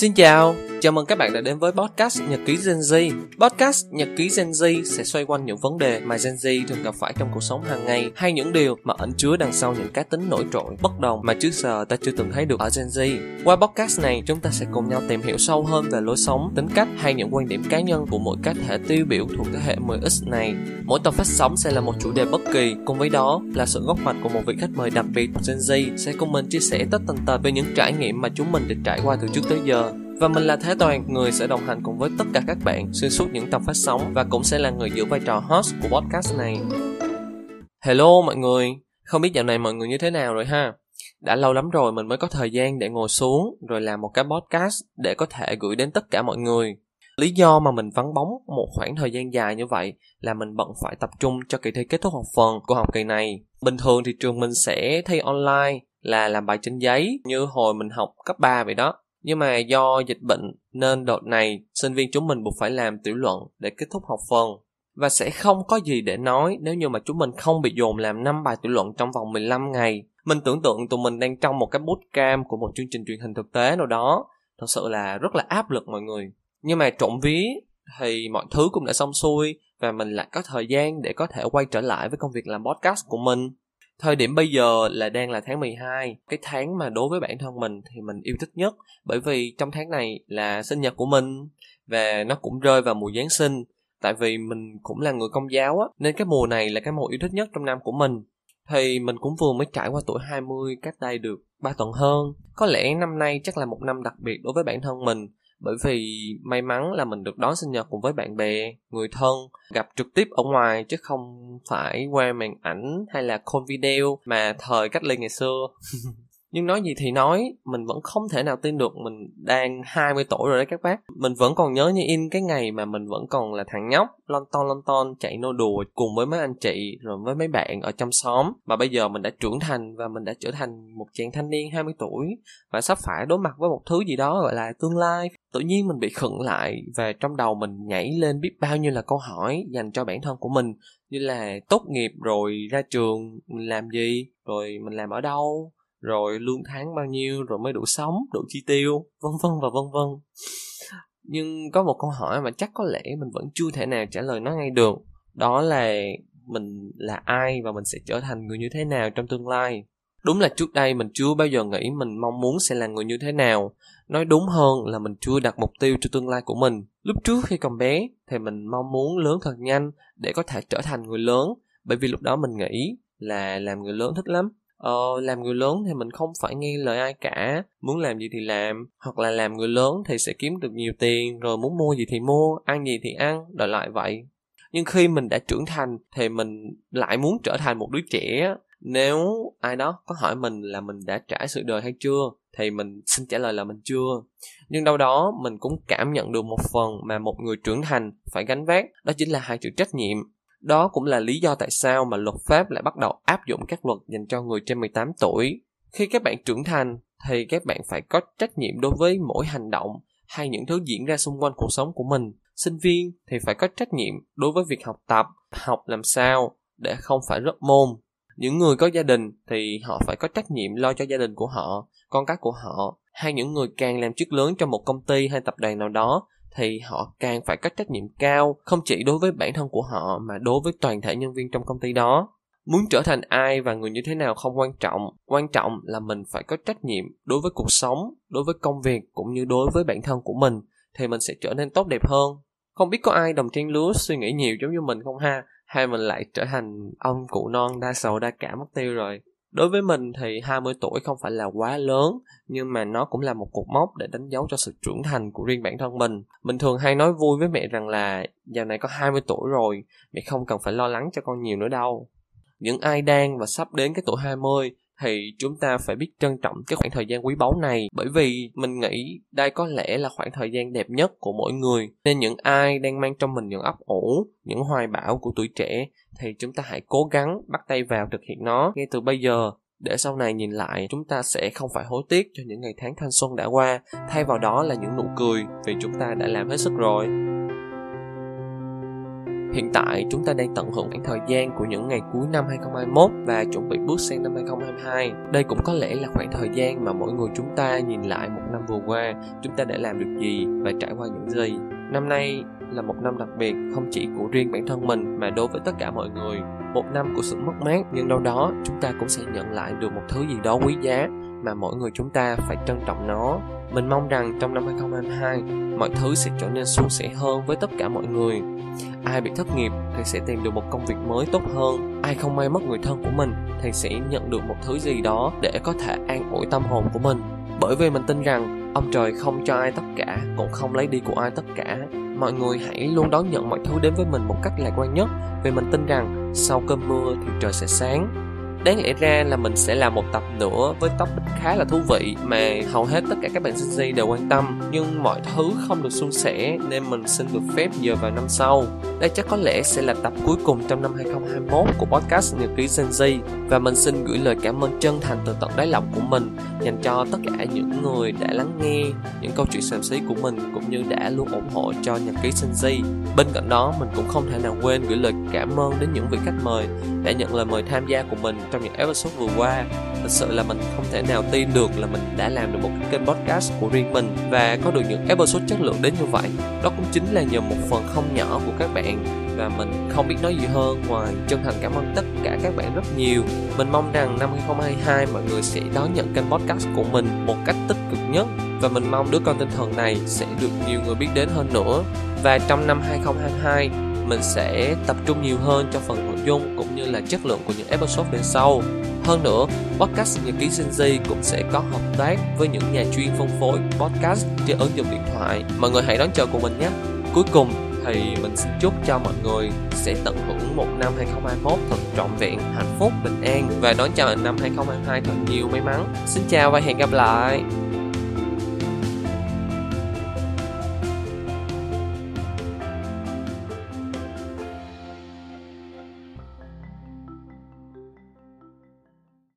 Xin chào, chào mừng các bạn đã đến với podcast Nhật ký Gen Z. Podcast Nhật ký Gen Z sẽ xoay quanh những vấn đề mà Gen Z thường gặp phải trong cuộc sống hàng ngày hay những điều mà ẩn chứa đằng sau những cá tính nổi trội, bất đồng mà trước giờ ta chưa từng thấy được ở Gen Z. Qua podcast này, chúng ta sẽ cùng nhau tìm hiểu sâu hơn về lối sống, tính cách hay những quan điểm cá nhân của mỗi cá thể tiêu biểu thuộc thế hệ 10X này. Mỗi tập phát sóng sẽ là một chủ đề bất kỳ, cùng với đó là sự góp mặt của một vị khách mời đặc biệt Gen Z sẽ cùng mình chia sẻ tất tần tật về những trải nghiệm mà chúng mình đã trải qua từ trước tới giờ và mình là Thế Toàn, người sẽ đồng hành cùng với tất cả các bạn xuyên suốt những tập phát sóng và cũng sẽ là người giữ vai trò host của podcast này. Hello mọi người, không biết dạo này mọi người như thế nào rồi ha? Đã lâu lắm rồi mình mới có thời gian để ngồi xuống rồi làm một cái podcast để có thể gửi đến tất cả mọi người. Lý do mà mình vắng bóng một khoảng thời gian dài như vậy là mình bận phải tập trung cho kỳ thi kết thúc học phần của học kỳ này. Bình thường thì trường mình sẽ thi online là làm bài trên giấy như hồi mình học cấp 3 vậy đó nhưng mà do dịch bệnh nên đợt này sinh viên chúng mình buộc phải làm tiểu luận để kết thúc học phần và sẽ không có gì để nói nếu như mà chúng mình không bị dồn làm 5 bài tiểu luận trong vòng 15 ngày. Mình tưởng tượng tụi mình đang trong một cái bootcamp của một chương trình truyền hình thực tế nào đó. Thật sự là rất là áp lực mọi người. Nhưng mà trộm ví thì mọi thứ cũng đã xong xuôi và mình lại có thời gian để có thể quay trở lại với công việc làm podcast của mình. Thời điểm bây giờ là đang là tháng 12, cái tháng mà đối với bản thân mình thì mình yêu thích nhất bởi vì trong tháng này là sinh nhật của mình và nó cũng rơi vào mùa Giáng sinh. Tại vì mình cũng là người công giáo á, nên cái mùa này là cái mùa yêu thích nhất trong năm của mình. Thì mình cũng vừa mới trải qua tuổi 20 cách đây được 3 tuần hơn. Có lẽ năm nay chắc là một năm đặc biệt đối với bản thân mình bởi vì may mắn là mình được đón sinh nhật cùng với bạn bè người thân gặp trực tiếp ở ngoài chứ không phải qua màn ảnh hay là call video mà thời cách ly ngày xưa. Nhưng nói gì thì nói mình vẫn không thể nào tin được mình đang 20 tuổi rồi đấy các bác. Mình vẫn còn nhớ như in cái ngày mà mình vẫn còn là thằng nhóc lon ton lon ton chạy nô đùa cùng với mấy anh chị rồi với mấy bạn ở trong xóm. Mà bây giờ mình đã trưởng thành và mình đã trở thành một chàng thanh niên 20 tuổi và sắp phải đối mặt với một thứ gì đó gọi là tương lai tự nhiên mình bị khựng lại và trong đầu mình nhảy lên biết bao nhiêu là câu hỏi dành cho bản thân của mình. Như là tốt nghiệp rồi ra trường, mình làm gì? Rồi mình làm ở đâu? Rồi lương tháng bao nhiêu? Rồi mới đủ sống, đủ chi tiêu? Vân vân và vân vân. Nhưng có một câu hỏi mà chắc có lẽ mình vẫn chưa thể nào trả lời nó ngay được. Đó là mình là ai và mình sẽ trở thành người như thế nào trong tương lai? Đúng là trước đây mình chưa bao giờ nghĩ mình mong muốn sẽ là người như thế nào. Nói đúng hơn là mình chưa đặt mục tiêu cho tương lai của mình. Lúc trước khi còn bé thì mình mong muốn lớn thật nhanh để có thể trở thành người lớn bởi vì lúc đó mình nghĩ là làm người lớn thích lắm. Ờ, làm người lớn thì mình không phải nghe lời ai cả. Muốn làm gì thì làm hoặc là làm người lớn thì sẽ kiếm được nhiều tiền rồi muốn mua gì thì mua ăn gì thì ăn đòi lại vậy. Nhưng khi mình đã trưởng thành thì mình lại muốn trở thành một đứa trẻ nếu ai đó có hỏi mình là mình đã trải sự đời hay chưa thì mình xin trả lời là mình chưa nhưng đâu đó mình cũng cảm nhận được một phần mà một người trưởng thành phải gánh vác đó chính là hai chữ trách nhiệm đó cũng là lý do tại sao mà luật pháp lại bắt đầu áp dụng các luật dành cho người trên 18 tuổi. Khi các bạn trưởng thành thì các bạn phải có trách nhiệm đối với mỗi hành động hay những thứ diễn ra xung quanh cuộc sống của mình. Sinh viên thì phải có trách nhiệm đối với việc học tập, học làm sao để không phải rớt môn. Những người có gia đình thì họ phải có trách nhiệm lo cho gia đình của họ, con cái của họ, hay những người càng làm chức lớn trong một công ty hay tập đoàn nào đó thì họ càng phải có trách nhiệm cao không chỉ đối với bản thân của họ mà đối với toàn thể nhân viên trong công ty đó. Muốn trở thành ai và người như thế nào không quan trọng. Quan trọng là mình phải có trách nhiệm đối với cuộc sống đối với công việc cũng như đối với bản thân của mình thì mình sẽ trở nên tốt đẹp hơn. Không biết có ai đồng trang lứa suy nghĩ nhiều giống như mình không ha? Hay mình lại trở thành ông cụ non đa sầu đa cảm mất tiêu rồi Đối với mình thì 20 tuổi không phải là quá lớn, nhưng mà nó cũng là một cột mốc để đánh dấu cho sự trưởng thành của riêng bản thân mình. Mình thường hay nói vui với mẹ rằng là giờ này có 20 tuổi rồi, mẹ không cần phải lo lắng cho con nhiều nữa đâu. Những ai đang và sắp đến cái tuổi 20 thì chúng ta phải biết trân trọng cái khoảng thời gian quý báu này. Bởi vì mình nghĩ đây có lẽ là khoảng thời gian đẹp nhất của mỗi người. Nên những ai đang mang trong mình những ấp ủ, những hoài bão của tuổi trẻ thì chúng ta hãy cố gắng bắt tay vào thực hiện nó. Ngay từ bây giờ, để sau này nhìn lại, chúng ta sẽ không phải hối tiếc cho những ngày tháng thanh xuân đã qua. Thay vào đó là những nụ cười vì chúng ta đã làm hết sức rồi. Hiện tại chúng ta đang tận hưởng khoảng thời gian của những ngày cuối năm 2021 và chuẩn bị bước sang năm 2022. Đây cũng có lẽ là khoảng thời gian mà mỗi người chúng ta nhìn lại một năm vừa qua, chúng ta đã làm được gì và trải qua những gì. Năm nay là một năm đặc biệt không chỉ của riêng bản thân mình mà đối với tất cả mọi người. Một năm của sự mất mát nhưng đâu đó chúng ta cũng sẽ nhận lại được một thứ gì đó quý giá mà mỗi người chúng ta phải trân trọng nó. Mình mong rằng trong năm 2022, mọi thứ sẽ trở nên suôn sẻ hơn với tất cả mọi người. Ai bị thất nghiệp thì sẽ tìm được một công việc mới tốt hơn. Ai không may mất người thân của mình thì sẽ nhận được một thứ gì đó để có thể an ủi tâm hồn của mình. Bởi vì mình tin rằng ông trời không cho ai tất cả, cũng không lấy đi của ai tất cả. Mọi người hãy luôn đón nhận mọi thứ đến với mình một cách lạc quan nhất vì mình tin rằng sau cơn mưa thì trời sẽ sáng đáng lẽ ra là mình sẽ làm một tập nữa với topic khá là thú vị mà hầu hết tất cả các bạn Gen Z đều quan tâm. Nhưng mọi thứ không được suôn sẻ nên mình xin được phép giờ vào năm sau. Đây chắc có lẽ sẽ là tập cuối cùng trong năm 2021 của podcast Nhật ký Gen Z và mình xin gửi lời cảm ơn chân thành từ tận đáy lòng của mình dành cho tất cả những người đã lắng nghe những câu chuyện xàm xí của mình cũng như đã luôn ủng hộ cho Nhật ký Gen Z. Bên cạnh đó, mình cũng không thể nào quên gửi lời cảm ơn đến những vị khách mời đã nhận lời mời tham gia của mình trong những episode vừa qua. Thật sự là mình không thể nào tin được là mình đã làm được một cái kênh podcast của riêng mình và có được những episode chất lượng đến như vậy. Đó cũng chính là nhờ một phần không nhỏ của các bạn và mình không biết nói gì hơn. Ngoài chân thành cảm ơn tất cả các bạn rất nhiều. Mình mong rằng năm 2022 mọi người sẽ đón nhận kênh podcast của mình một cách tích cực nhất và mình mong đứa con tinh thần này sẽ được nhiều người biết đến hơn nữa. Và trong năm 2022 mình sẽ tập trung nhiều hơn cho phần nội dung cũng như là chất lượng của những episode về sau. Hơn nữa, podcast Nhật ký Shinji cũng sẽ có hợp tác với những nhà chuyên phân phối podcast trên ứng dụng điện thoại. Mọi người hãy đón chờ của mình nhé. Cuối cùng thì mình xin chúc cho mọi người sẽ tận hưởng một năm 2021 thật trọn vẹn, hạnh phúc, bình an và đón chào năm 2022 thật nhiều may mắn. Xin chào và hẹn gặp lại.